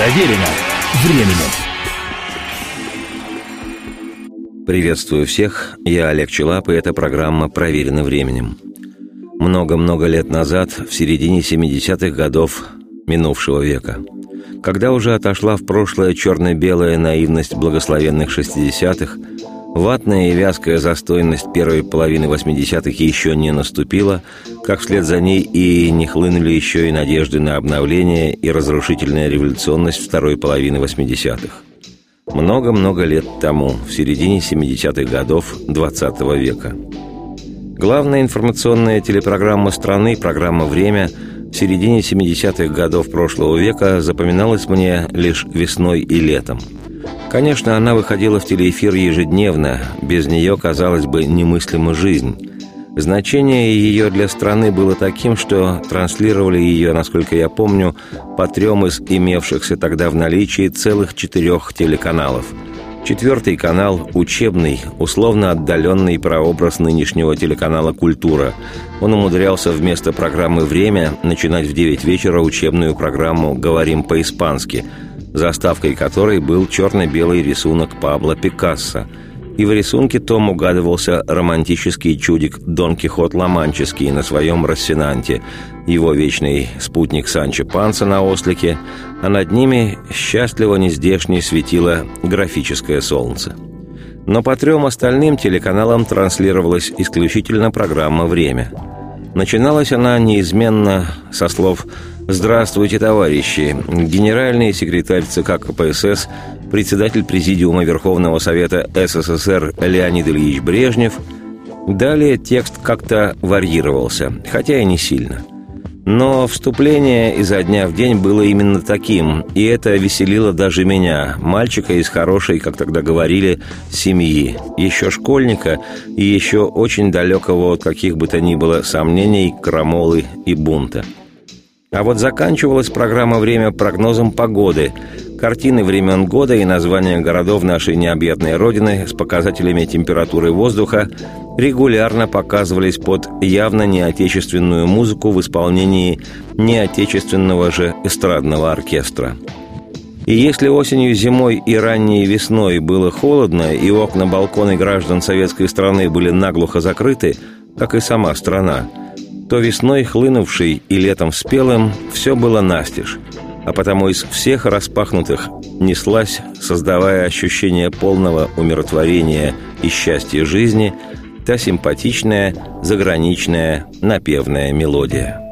Проверено временем. Приветствую всех, я Олег Челап, и эта программа «Проверено временем». Много-много лет назад, в середине 70-х годов минувшего века, когда уже отошла в прошлое черно-белая наивность благословенных 60-х, Ватная и вязкая застойность первой половины 80-х еще не наступила, как вслед за ней и не хлынули еще и надежды на обновление и разрушительная революционность второй половины 80-х. Много-много лет тому, в середине 70-х годов 20 -го века. Главная информационная телепрограмма страны, программа «Время» в середине 70-х годов прошлого века запоминалась мне лишь весной и летом – Конечно, она выходила в телеэфир ежедневно, без нее, казалось бы, немыслима жизнь. Значение ее для страны было таким, что транслировали ее, насколько я помню, по трем из имевшихся тогда в наличии целых четырех телеканалов. Четвертый канал – учебный, условно отдаленный прообраз нынешнего телеканала «Культура». Он умудрялся вместо программы «Время» начинать в 9 вечера учебную программу «Говорим по-испански», заставкой которой был черно-белый рисунок Пабло Пикассо. И в рисунке том угадывался романтический чудик Дон Кихот Ламанческий на своем Рассенанте, его вечный спутник Санчо Панса на ослике, а над ними счастливо нездешнее светило графическое солнце. Но по трем остальным телеканалам транслировалась исключительно программа «Время». Начиналась она неизменно со слов Здравствуйте, товарищи! Генеральный секретарь ЦК КПСС, председатель Президиума Верховного Совета СССР Леонид Ильич Брежнев. Далее текст как-то варьировался, хотя и не сильно. Но вступление изо дня в день было именно таким, и это веселило даже меня, мальчика из хорошей, как тогда говорили, семьи, еще школьника и еще очень далекого от каких бы то ни было сомнений, крамолы и бунта – а вот заканчивалась программа «Время» прогнозом погоды, картины времен года и названия городов нашей необъятной Родины с показателями температуры воздуха регулярно показывались под явно неотечественную музыку в исполнении неотечественного же эстрадного оркестра. И если осенью, зимой и ранней весной было холодно, и окна балконы граждан советской страны были наглухо закрыты, как и сама страна – то весной хлынувшей и летом спелым все было настежь, а потому из всех распахнутых неслась, создавая ощущение полного умиротворения и счастья жизни, та симпатичная, заграничная, напевная мелодия.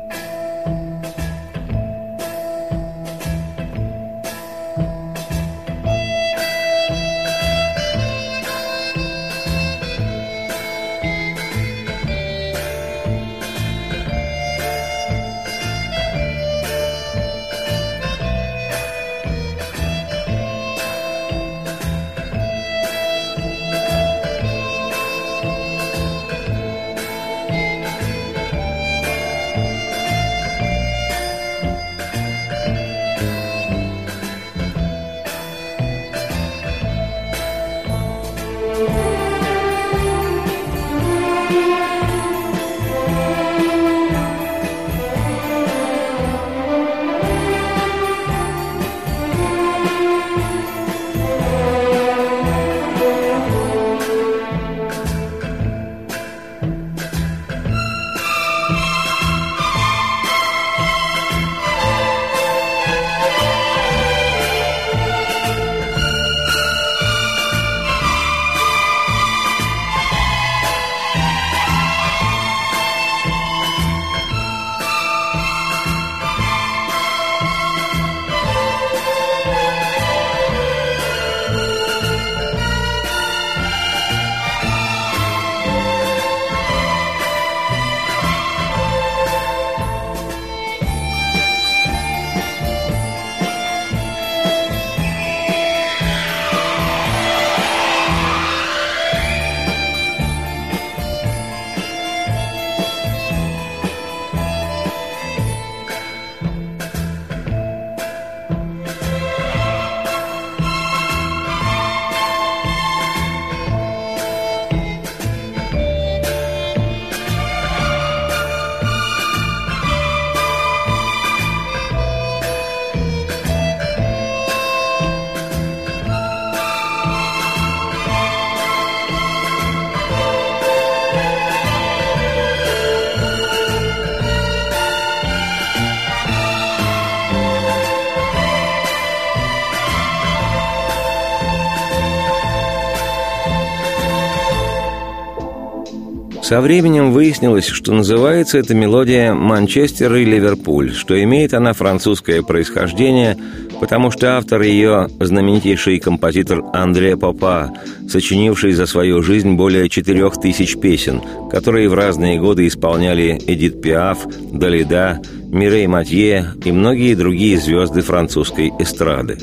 Со временем выяснилось, что называется эта мелодия «Манчестер и Ливерпуль», что имеет она французское происхождение, потому что автор ее – знаменитейший композитор Андре Попа, сочинивший за свою жизнь более четырех тысяч песен, которые в разные годы исполняли Эдит Пиаф, Далида, Мирей Матье и многие другие звезды французской эстрады.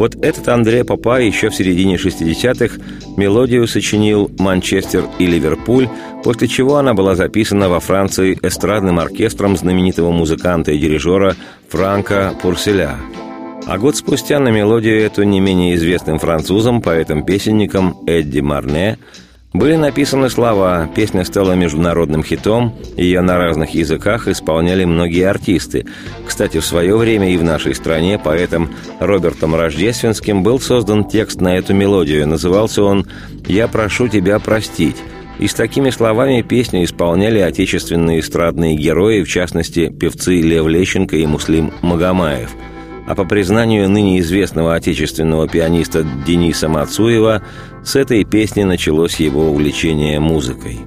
Вот этот Андре Папа еще в середине 60-х мелодию сочинил «Манчестер и Ливерпуль», после чего она была записана во Франции эстрадным оркестром знаменитого музыканта и дирижера Франка Пурселя. А год спустя на мелодию эту не менее известным французом, поэтом-песенником Эдди Марне – были написаны слова, песня стала международным хитом, ее на разных языках исполняли многие артисты. Кстати, в свое время и в нашей стране поэтом Робертом Рождественским был создан текст на эту мелодию. Назывался он «Я прошу тебя простить». И с такими словами песню исполняли отечественные эстрадные герои, в частности, певцы Лев Лещенко и Муслим Магомаев – а по признанию ныне известного отечественного пианиста Дениса Мацуева, с этой песни началось его увлечение музыкой.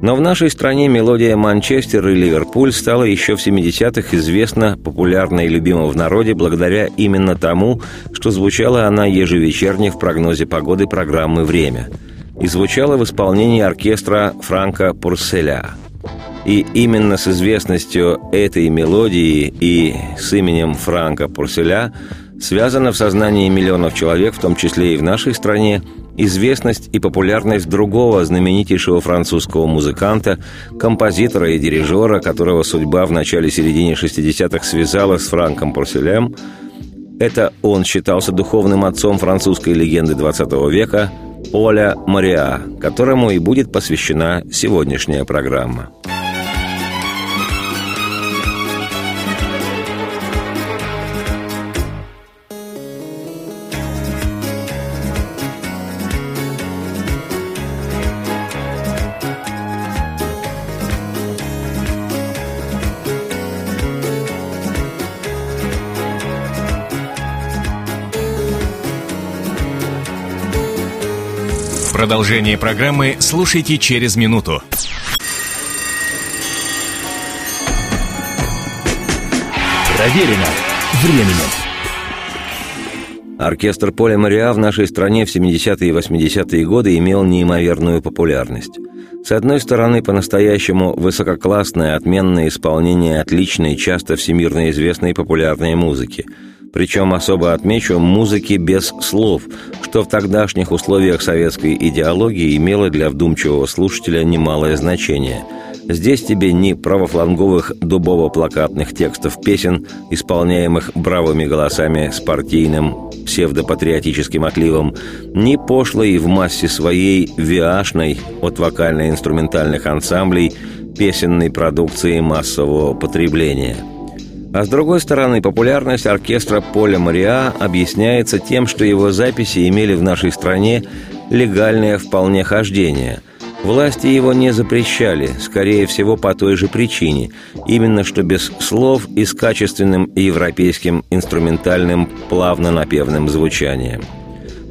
Но в нашей стране мелодия «Манчестер» и «Ливерпуль» стала еще в 70-х известна, популярна и любима в народе благодаря именно тому, что звучала она ежевечерне в прогнозе погоды программы «Время» и звучала в исполнении оркестра Франка Пурселя – и именно с известностью этой мелодии и с именем Франка Пурселя связана в сознании миллионов человек, в том числе и в нашей стране, известность и популярность другого знаменитейшего французского музыканта, композитора и дирижера, которого судьба в начале-середине 60-х связала с Франком Пурселем. Это он считался духовным отцом французской легенды 20 века Оля Мариа, которому и будет посвящена сегодняшняя программа. Продолжение программы слушайте через минуту. Проверено временем. Оркестр Поля Мариа в нашей стране в 70-е и 80-е годы имел неимоверную популярность. С одной стороны, по-настоящему высококлассное, отменное исполнение отличной, часто всемирно известной популярной музыки – причем особо отмечу музыки без слов, что в тогдашних условиях советской идеологии имело для вдумчивого слушателя немалое значение. Здесь тебе ни правофланговых дубово-плакатных текстов песен, исполняемых бравыми голосами с партийным псевдопатриотическим отливом, ни пошлой в массе своей виашной от вокально-инструментальных ансамблей песенной продукции массового потребления – а с другой стороны, популярность оркестра Поля Мариа объясняется тем, что его записи имели в нашей стране легальное вполне хождение. Власти его не запрещали, скорее всего, по той же причине, именно что без слов и с качественным европейским инструментальным плавно-напевным звучанием.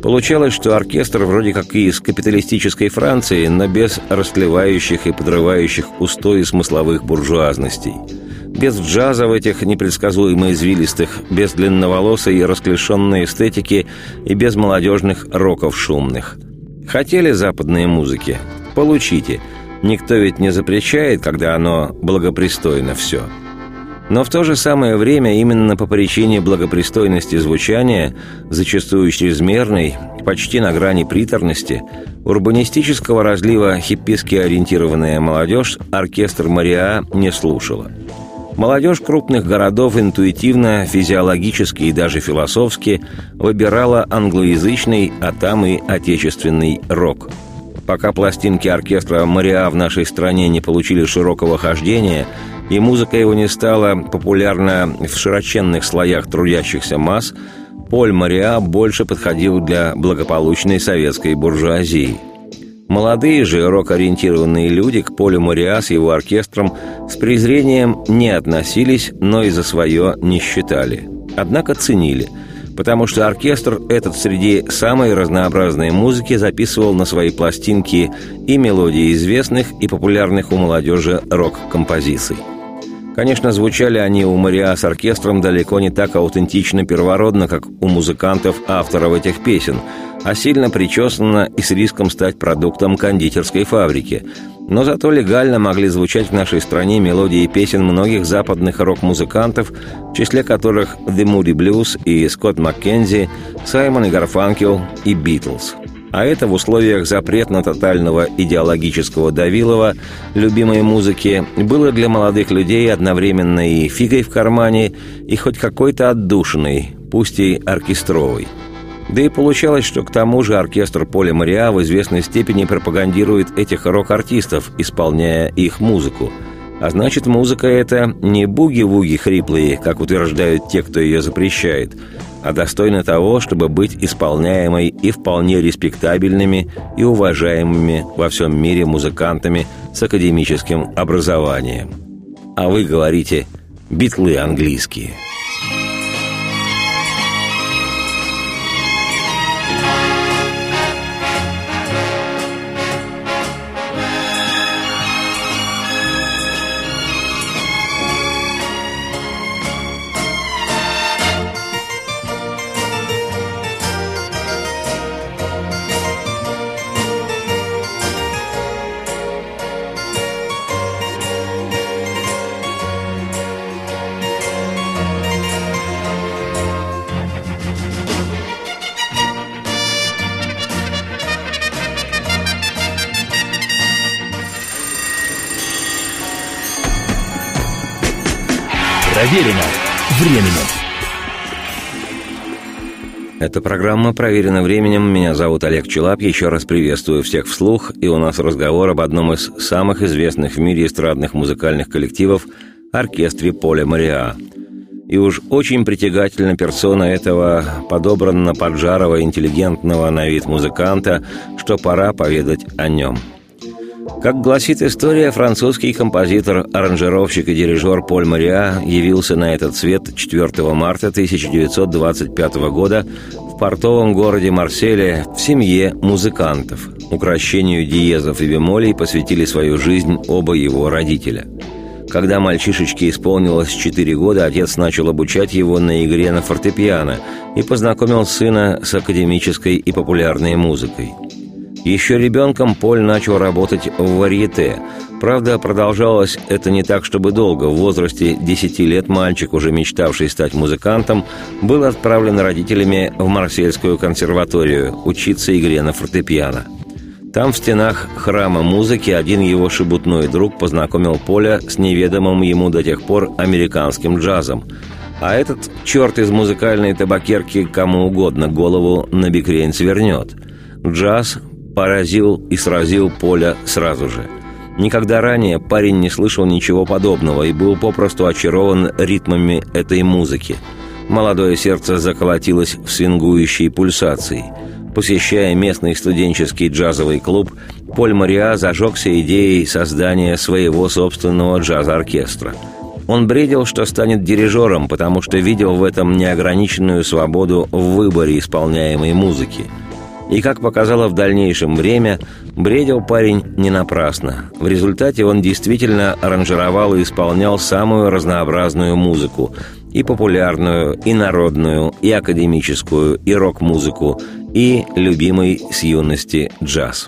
Получалось, что оркестр вроде как и из капиталистической Франции, но без растлевающих и подрывающих устои смысловых буржуазностей – без джаза в этих непредсказуемо извилистых, без длинноволосой и расклешенной эстетики и без молодежных роков шумных. Хотели западные музыки? Получите. Никто ведь не запрещает, когда оно благопристойно все. Но в то же самое время именно по причине благопристойности звучания, зачастую чрезмерной, почти на грани приторности, урбанистического разлива хипписки ориентированная молодежь оркестр Мариа не слушала – Молодежь крупных городов интуитивно, физиологически и даже философски выбирала англоязычный, а там и отечественный рок. Пока пластинки оркестра «Мариа» в нашей стране не получили широкого хождения, и музыка его не стала популярна в широченных слоях трудящихся масс, Поль Мариа больше подходил для благополучной советской буржуазии – Молодые же рок-ориентированные люди к Полю Мориа с его оркестром с презрением не относились, но и за свое не считали. Однако ценили. потому что оркестр этот среди самой разнообразной музыки записывал на свои пластинки и мелодии известных и популярных у молодежи рок-композиций. Конечно, звучали они у Мариа с оркестром далеко не так аутентично первородно, как у музыкантов, авторов этих песен, а сильно причесанно и с риском стать продуктом кондитерской фабрики. Но зато легально могли звучать в нашей стране мелодии песен многих западных рок-музыкантов, в числе которых The Moody Blues и Скотт Маккензи, Саймон и Гарфанкел и Битлз – а это в условиях запретно-тотального идеологического давилова любимой музыки было для молодых людей одновременно и фигой в кармане, и хоть какой-то отдушиной, пусть и оркестровой. Да и получалось, что к тому же оркестр Поля Мариа в известной степени пропагандирует этих рок-артистов, исполняя их музыку. А значит, музыка эта не буги-вуги хриплые, как утверждают те, кто ее запрещает – а достойны того, чтобы быть исполняемой и вполне респектабельными и уважаемыми во всем мире музыкантами с академическим образованием. А вы говорите «битлы английские». Эта программа проверена временем. Меня зовут Олег Челап. Еще раз приветствую всех вслух. И у нас разговор об одном из самых известных в мире эстрадных музыкальных коллективов – оркестре Поля Мариа. И уж очень притягательна персона этого подобранно поджарого, интеллигентного на вид музыканта, что пора поведать о нем – как гласит история, французский композитор, аранжировщик и дирижер Поль Мариа явился на этот свет 4 марта 1925 года в портовом городе Марселе в семье музыкантов. Укращению диезов и бемолей посвятили свою жизнь оба его родителя. Когда мальчишечке исполнилось 4 года, отец начал обучать его на игре на фортепиано и познакомил сына с академической и популярной музыкой – еще ребенком Поль начал работать в варьете. Правда, продолжалось это не так, чтобы долго. В возрасте 10 лет мальчик, уже мечтавший стать музыкантом, был отправлен родителями в Марсельскую консерваторию учиться игре на фортепиано. Там, в стенах храма музыки, один его шебутной друг познакомил Поля с неведомым ему до тех пор американским джазом. А этот черт из музыкальной табакерки кому угодно голову на бикрень свернет. Джаз поразил и сразил Поля сразу же. Никогда ранее парень не слышал ничего подобного и был попросту очарован ритмами этой музыки. Молодое сердце заколотилось в свингующей пульсации. Посещая местный студенческий джазовый клуб, Поль Мариа зажегся идеей создания своего собственного джаз-оркестра. Он бредил, что станет дирижером, потому что видел в этом неограниченную свободу в выборе исполняемой музыки – и, как показало в дальнейшем время, бредил парень не напрасно. В результате он действительно аранжировал и исполнял самую разнообразную музыку. И популярную, и народную, и академическую, и рок-музыку, и любимый с юности джаз.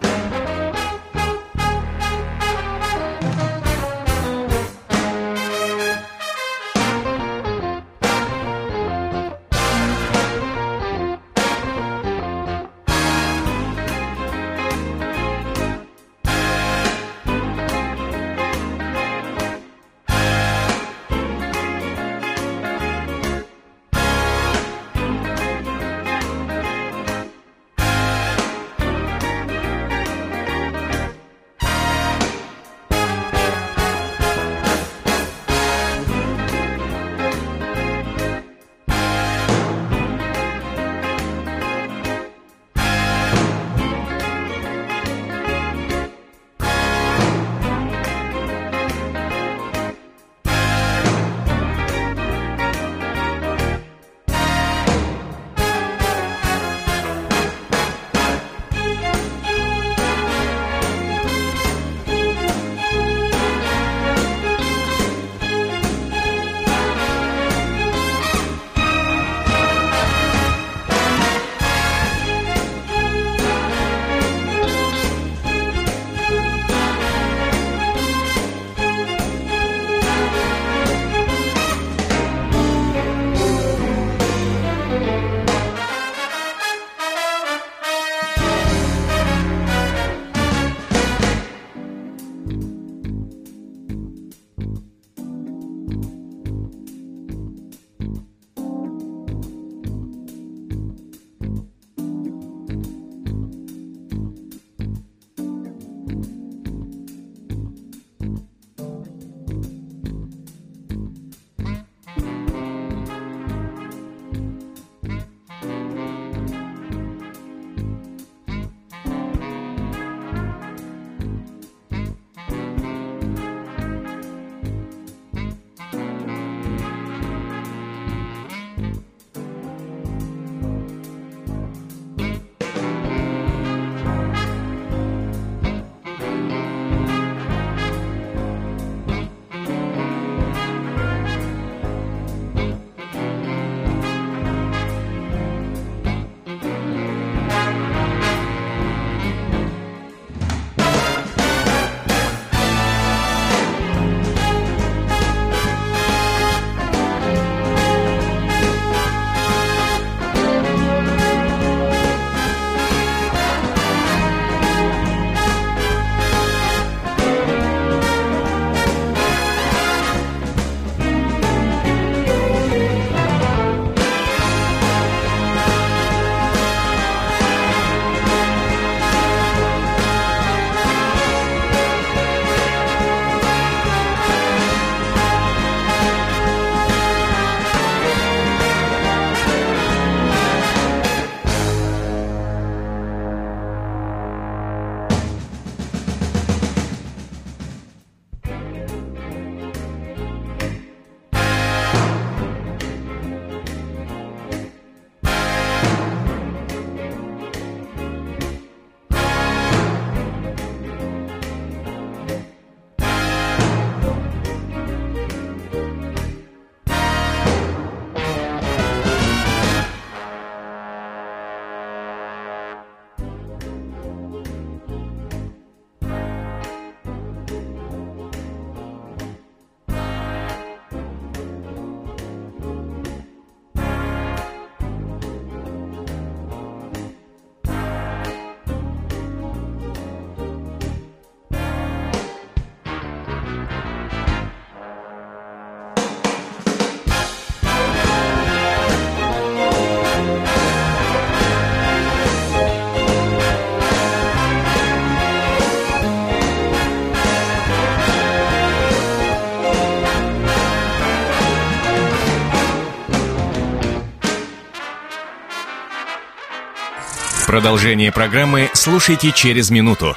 Продолжение программы слушайте через минуту.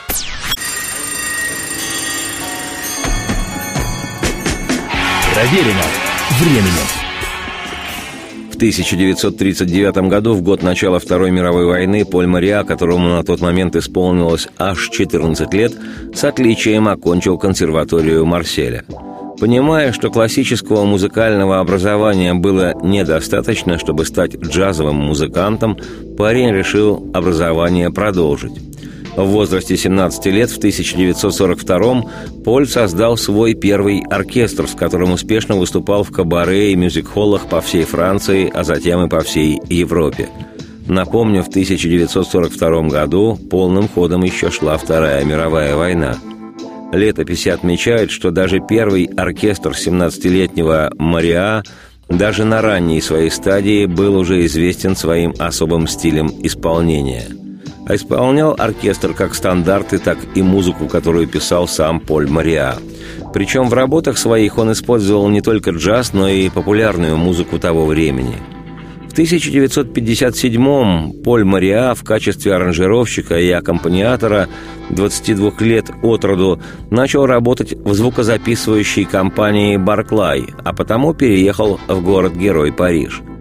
Проверено временем. В 1939 году, в год начала Второй мировой войны, Поль Мариа, которому на тот момент исполнилось аж 14 лет, с отличием окончил консерваторию Марселя. Понимая, что классического музыкального образования было недостаточно, чтобы стать джазовым музыкантом, парень решил образование продолжить. В возрасте 17 лет в 1942 Поль создал свой первый оркестр, с которым успешно выступал в кабаре и мюзик-холлах по всей Франции, а затем и по всей Европе. Напомню, в 1942 году полным ходом еще шла Вторая мировая война. Летописи отмечают, что даже первый оркестр 17-летнего Мариа даже на ранней своей стадии был уже известен своим особым стилем исполнения – а исполнял оркестр как стандарты, так и музыку, которую писал сам Поль Мариа. Причем в работах своих он использовал не только джаз, но и популярную музыку того времени. В 1957-м Поль Мариа в качестве аранжировщика и аккомпаниатора 22 лет от роду начал работать в звукозаписывающей компании «Барклай», а потому переехал в город-герой Париж –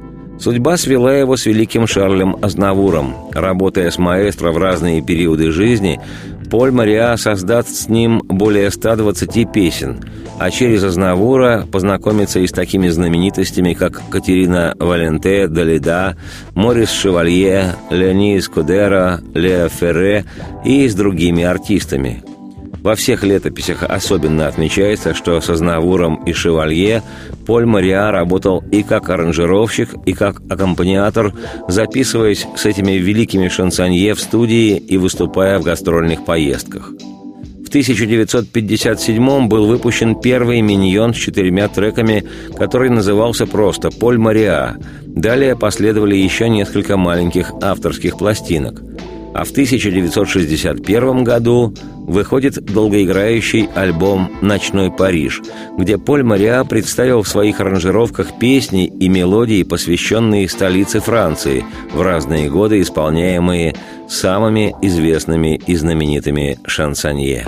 Судьба свела его с великим Шарлем Азнавуром. Работая с маэстро в разные периоды жизни, Поль Мариа создаст с ним более 120 песен, а через Азнавура познакомится и с такими знаменитостями, как Катерина Валенте, Далида, Морис Шевалье, Леонид Скудера, Лео Ферре и с другими артистами – во всех летописях особенно отмечается, что со Знавуром и Шевалье Поль Мариа работал и как аранжировщик, и как аккомпаниатор, записываясь с этими великими шансонье в студии и выступая в гастрольных поездках. В 1957 был выпущен первый миньон с четырьмя треками, который назывался просто «Поль Мариа». Далее последовали еще несколько маленьких авторских пластинок – а в 1961 году выходит долгоиграющий альбом «Ночной Париж», где Поль Мариа представил в своих аранжировках песни и мелодии, посвященные столице Франции, в разные годы исполняемые самыми известными и знаменитыми шансонье.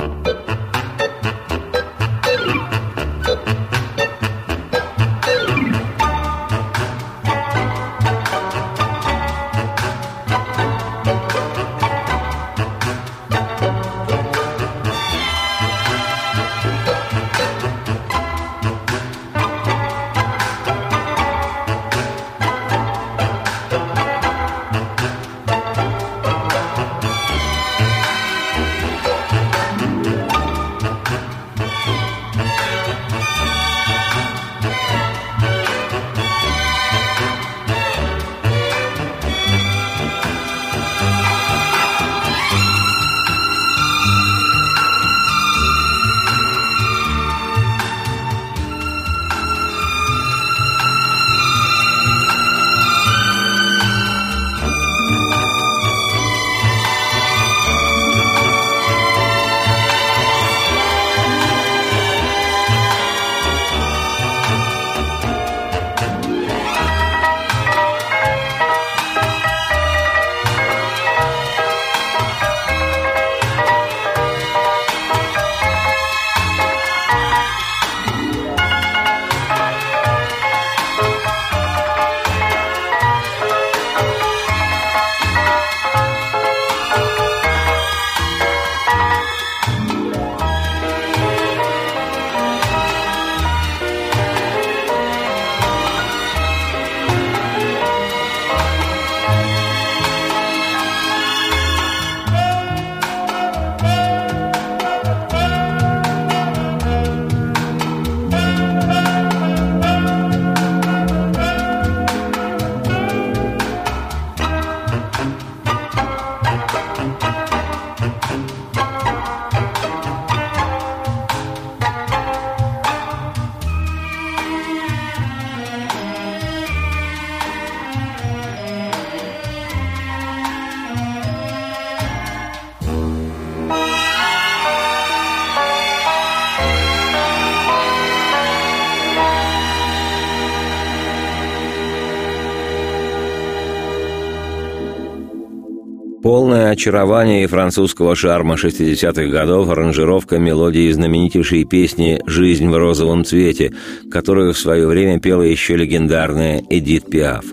Очарование французского шарма 60-х годов аранжировка мелодии знаменитейшей песни «Жизнь в розовом цвете», которую в свое время пела еще легендарная Эдит Пиаф.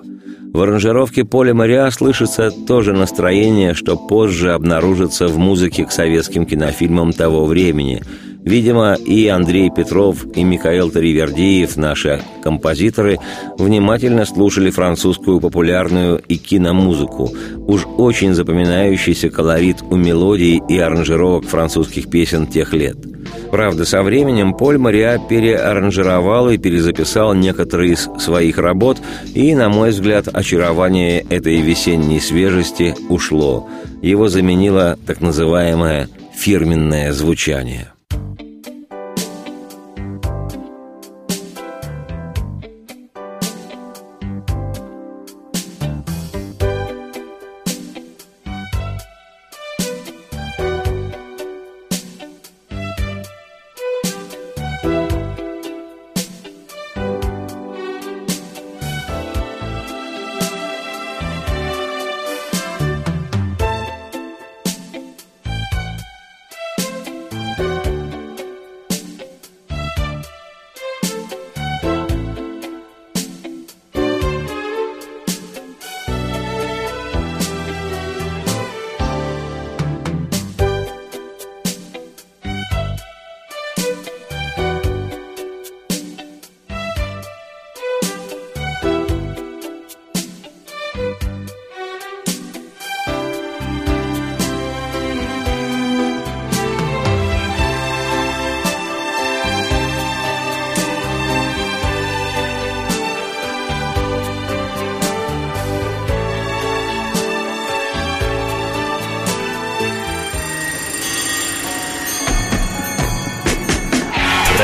В аранжировке Поля Мариа слышится то же настроение, что позже обнаружится в музыке к советским кинофильмам того времени – Видимо, и Андрей Петров, и Михаил Таривердиев, наши композиторы, внимательно слушали французскую популярную и киномузыку. Уж очень запоминающийся колорит у мелодий и аранжировок французских песен тех лет. Правда, со временем Поль Мариа переаранжировал и перезаписал некоторые из своих работ, и, на мой взгляд, очарование этой весенней свежести ушло. Его заменило так называемое фирменное звучание –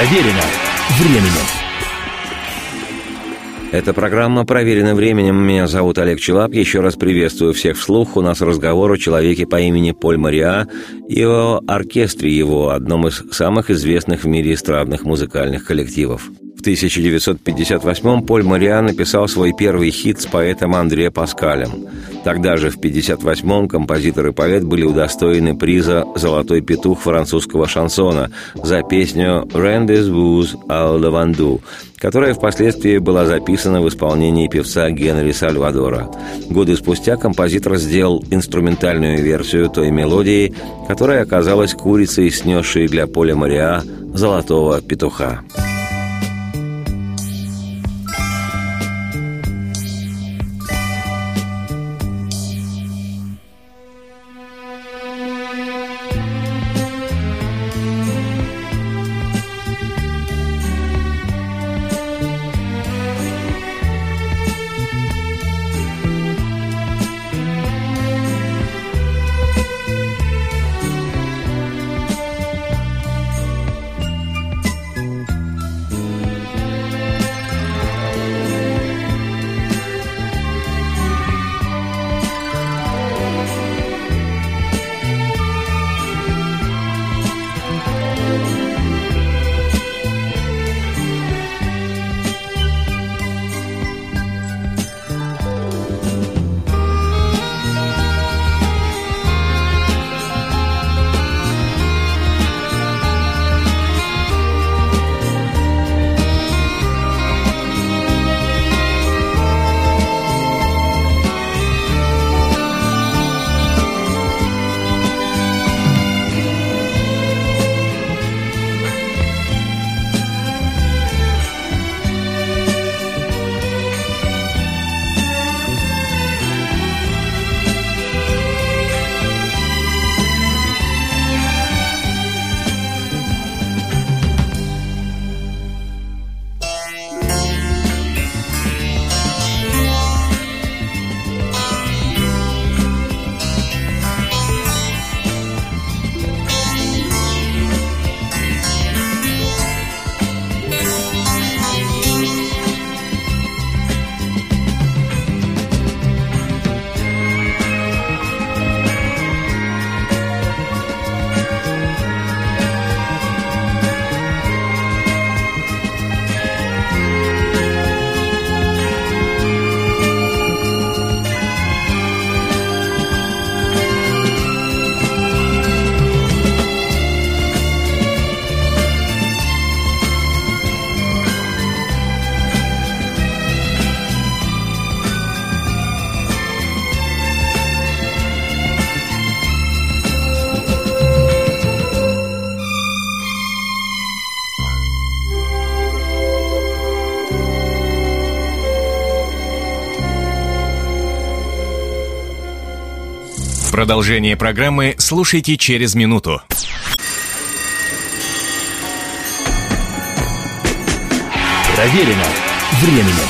Проверено временем. Эта программа проверена временем. Меня зовут Олег Челап. Еще раз приветствую всех вслух. У нас разговор о человеке по имени Поль Мариа и о оркестре его, одном из самых известных в мире эстрадных музыкальных коллективов. В 1958-м Поль Мариа написал свой первый хит с поэтом Андре Паскалем. Тогда же, в 1958-м, композитор и поэт были удостоены приза «Золотой петух» французского шансона за песню «Rendez vous à Lavandou», которая впоследствии была записана в исполнении певца Генри Сальвадора. Годы спустя композитор сделал инструментальную версию той мелодии, которая оказалась курицей, снесшей для Поля Мариа «Золотого петуха». Продолжение программы слушайте через минуту. Проверено временем.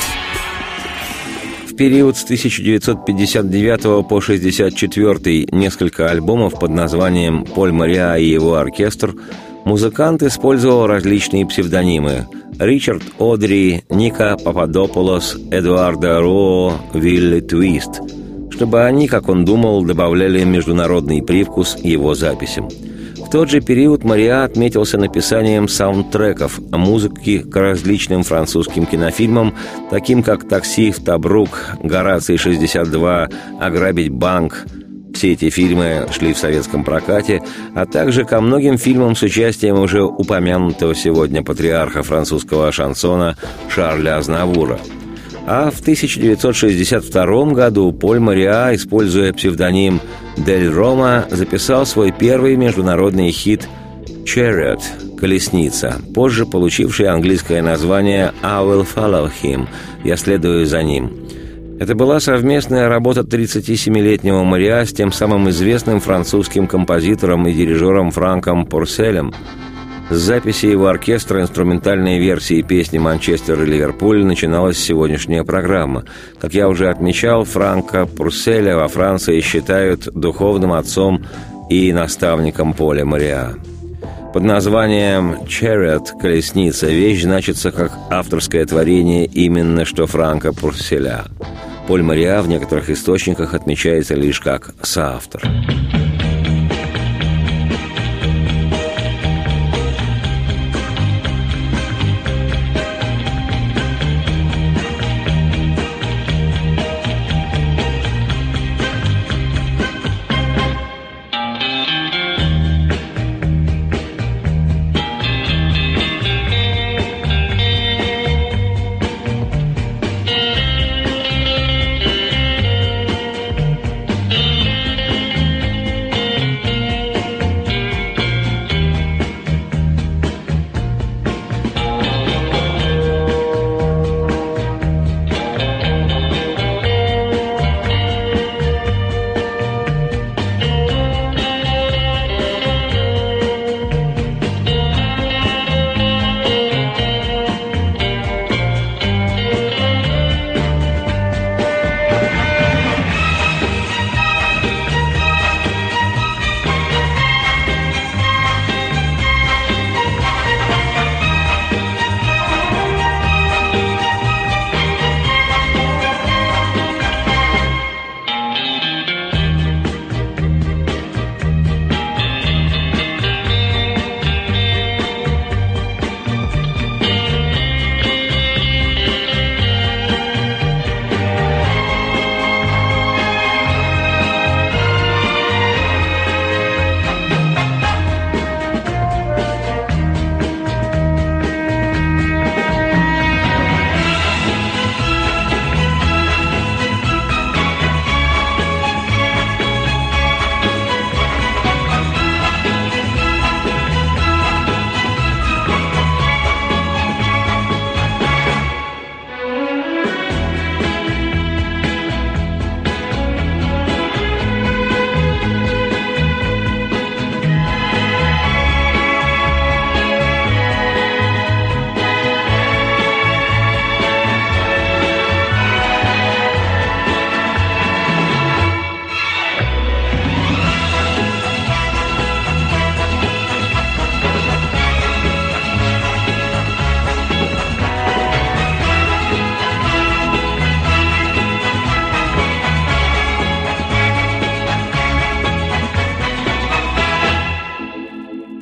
В период с 1959 по 1964 несколько альбомов под названием «Поль Мариа и его оркестр» музыкант использовал различные псевдонимы – Ричард Одри, Ника Пападополос, Эдуарда Ро, Вилли Твист – чтобы они, как он думал, добавляли международный привкус его записям. В тот же период Мариа отметился написанием саундтреков музыки к различным французским кинофильмам, таким как «Такси в Табрук», «Гораций-62», «Ограбить банк», все эти фильмы шли в советском прокате, а также ко многим фильмам с участием уже упомянутого сегодня патриарха французского шансона Шарля Азнавура – а в 1962 году Поль Мариа, используя псевдоним Дель Рома, записал свой первый международный хит «Chariot» – «Колесница», позже получивший английское название «I will follow him» – «Я следую за ним». Это была совместная работа 37-летнего Мариа с тем самым известным французским композитором и дирижером Франком Порселем – записи его оркестра инструментальной версии песни «Манчестер» и «Ливерпуль» начиналась сегодняшняя программа. Как я уже отмечал, Франка Пурселя во Франции считают духовным отцом и наставником Поля Мариа. Под названием «Chariot» – «Колесница» вещь значится как авторское творение именно что Франка Пурселя. Поль Мариа в некоторых источниках отмечается лишь как соавтор.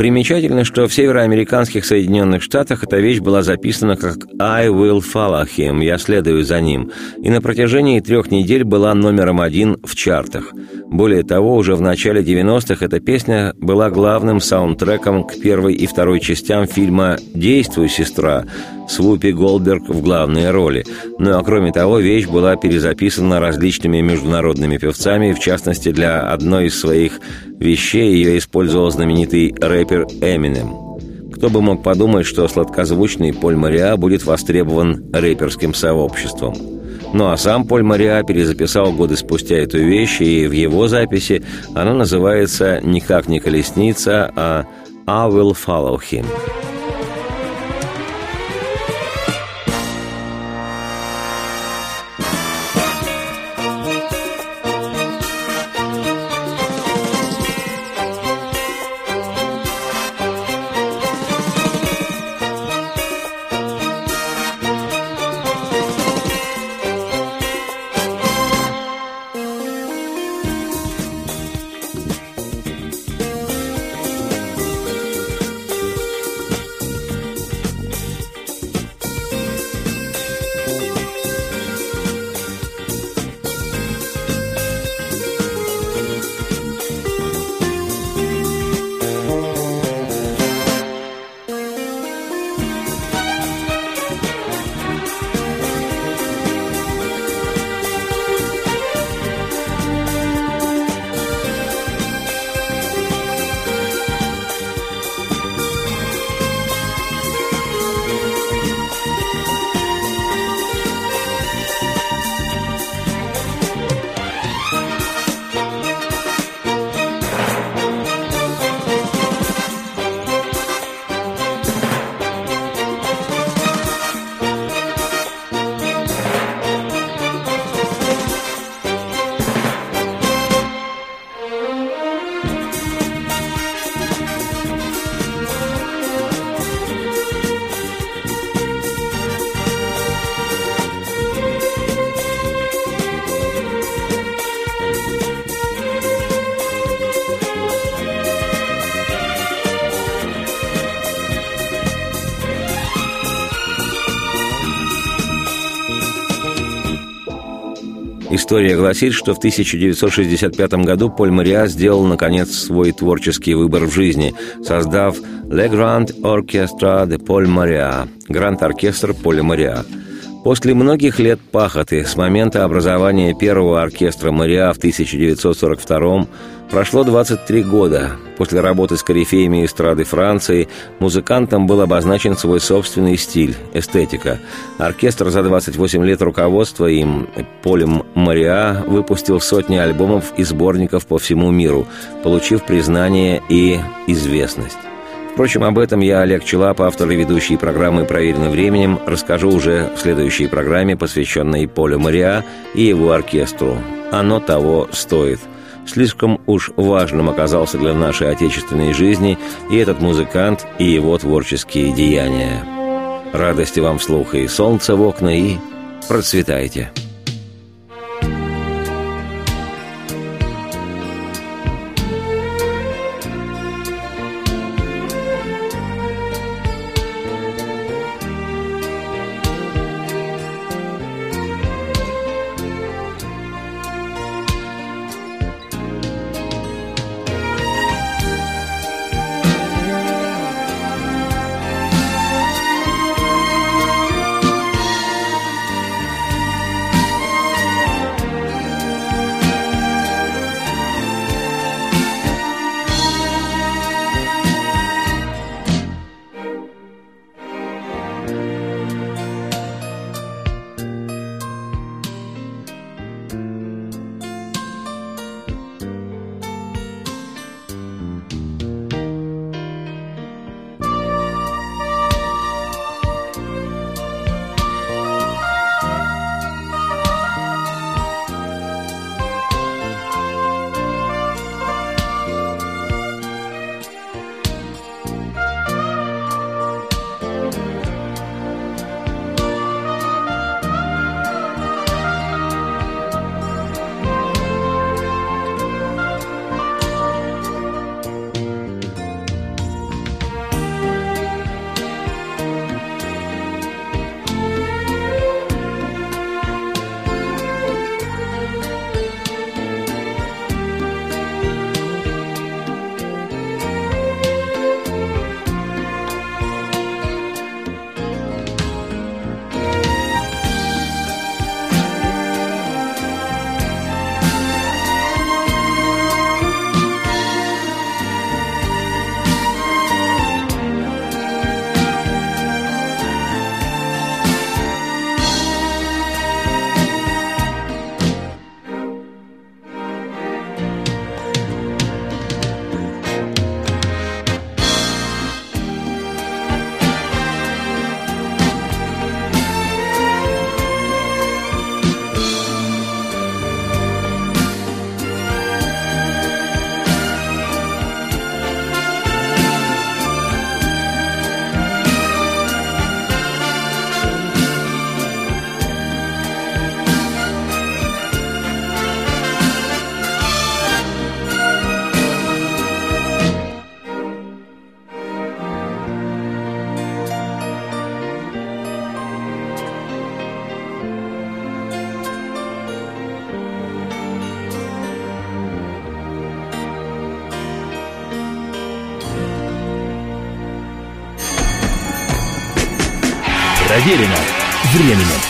Примечательно, что в североамериканских Соединенных Штатах эта вещь была записана как «I will follow him» – «Я следую за ним», и на протяжении трех недель была номером один в чартах. Более того, уже в начале 90-х эта песня была главным саундтреком к первой и второй частям фильма «Действуй, сестра», с Вупи Голдберг в главной роли. Ну а кроме того, вещь была перезаписана различными международными певцами, в частности, для одной из своих вещей ее использовал знаменитый рэпер Эминем. Кто бы мог подумать, что сладкозвучный Поль Мариа будет востребован рэперским сообществом. Ну а сам Поль Мариа перезаписал годы спустя эту вещь, и в его записи она называется никак не «Колесница», а «I will follow him». История гласит, что в 1965 году Поль Мариа сделал, наконец, свой творческий выбор в жизни, создав «Le Grand Orchestra de Paul Maria» – Гранд-оркестр Поля Мариа. После многих лет пахоты с момента образования первого оркестра Мариа в 1942 Прошло 23 года. После работы с корифеями эстрады Франции музыкантам был обозначен свой собственный стиль, эстетика. Оркестр за 28 лет руководства им, Полем Мариа, выпустил сотни альбомов и сборников по всему миру, получив признание и известность. Впрочем, об этом я, Олег Челап, автор и ведущий программы «Проверенным временем», расскажу уже в следующей программе, посвященной Полю Мариа и его оркестру. Оно того стоит – Слишком уж важным оказался для нашей отечественной жизни и этот музыкант, и его творческие деяния. Радости вам слуха и солнца в окна, и процветайте! Проверено временем.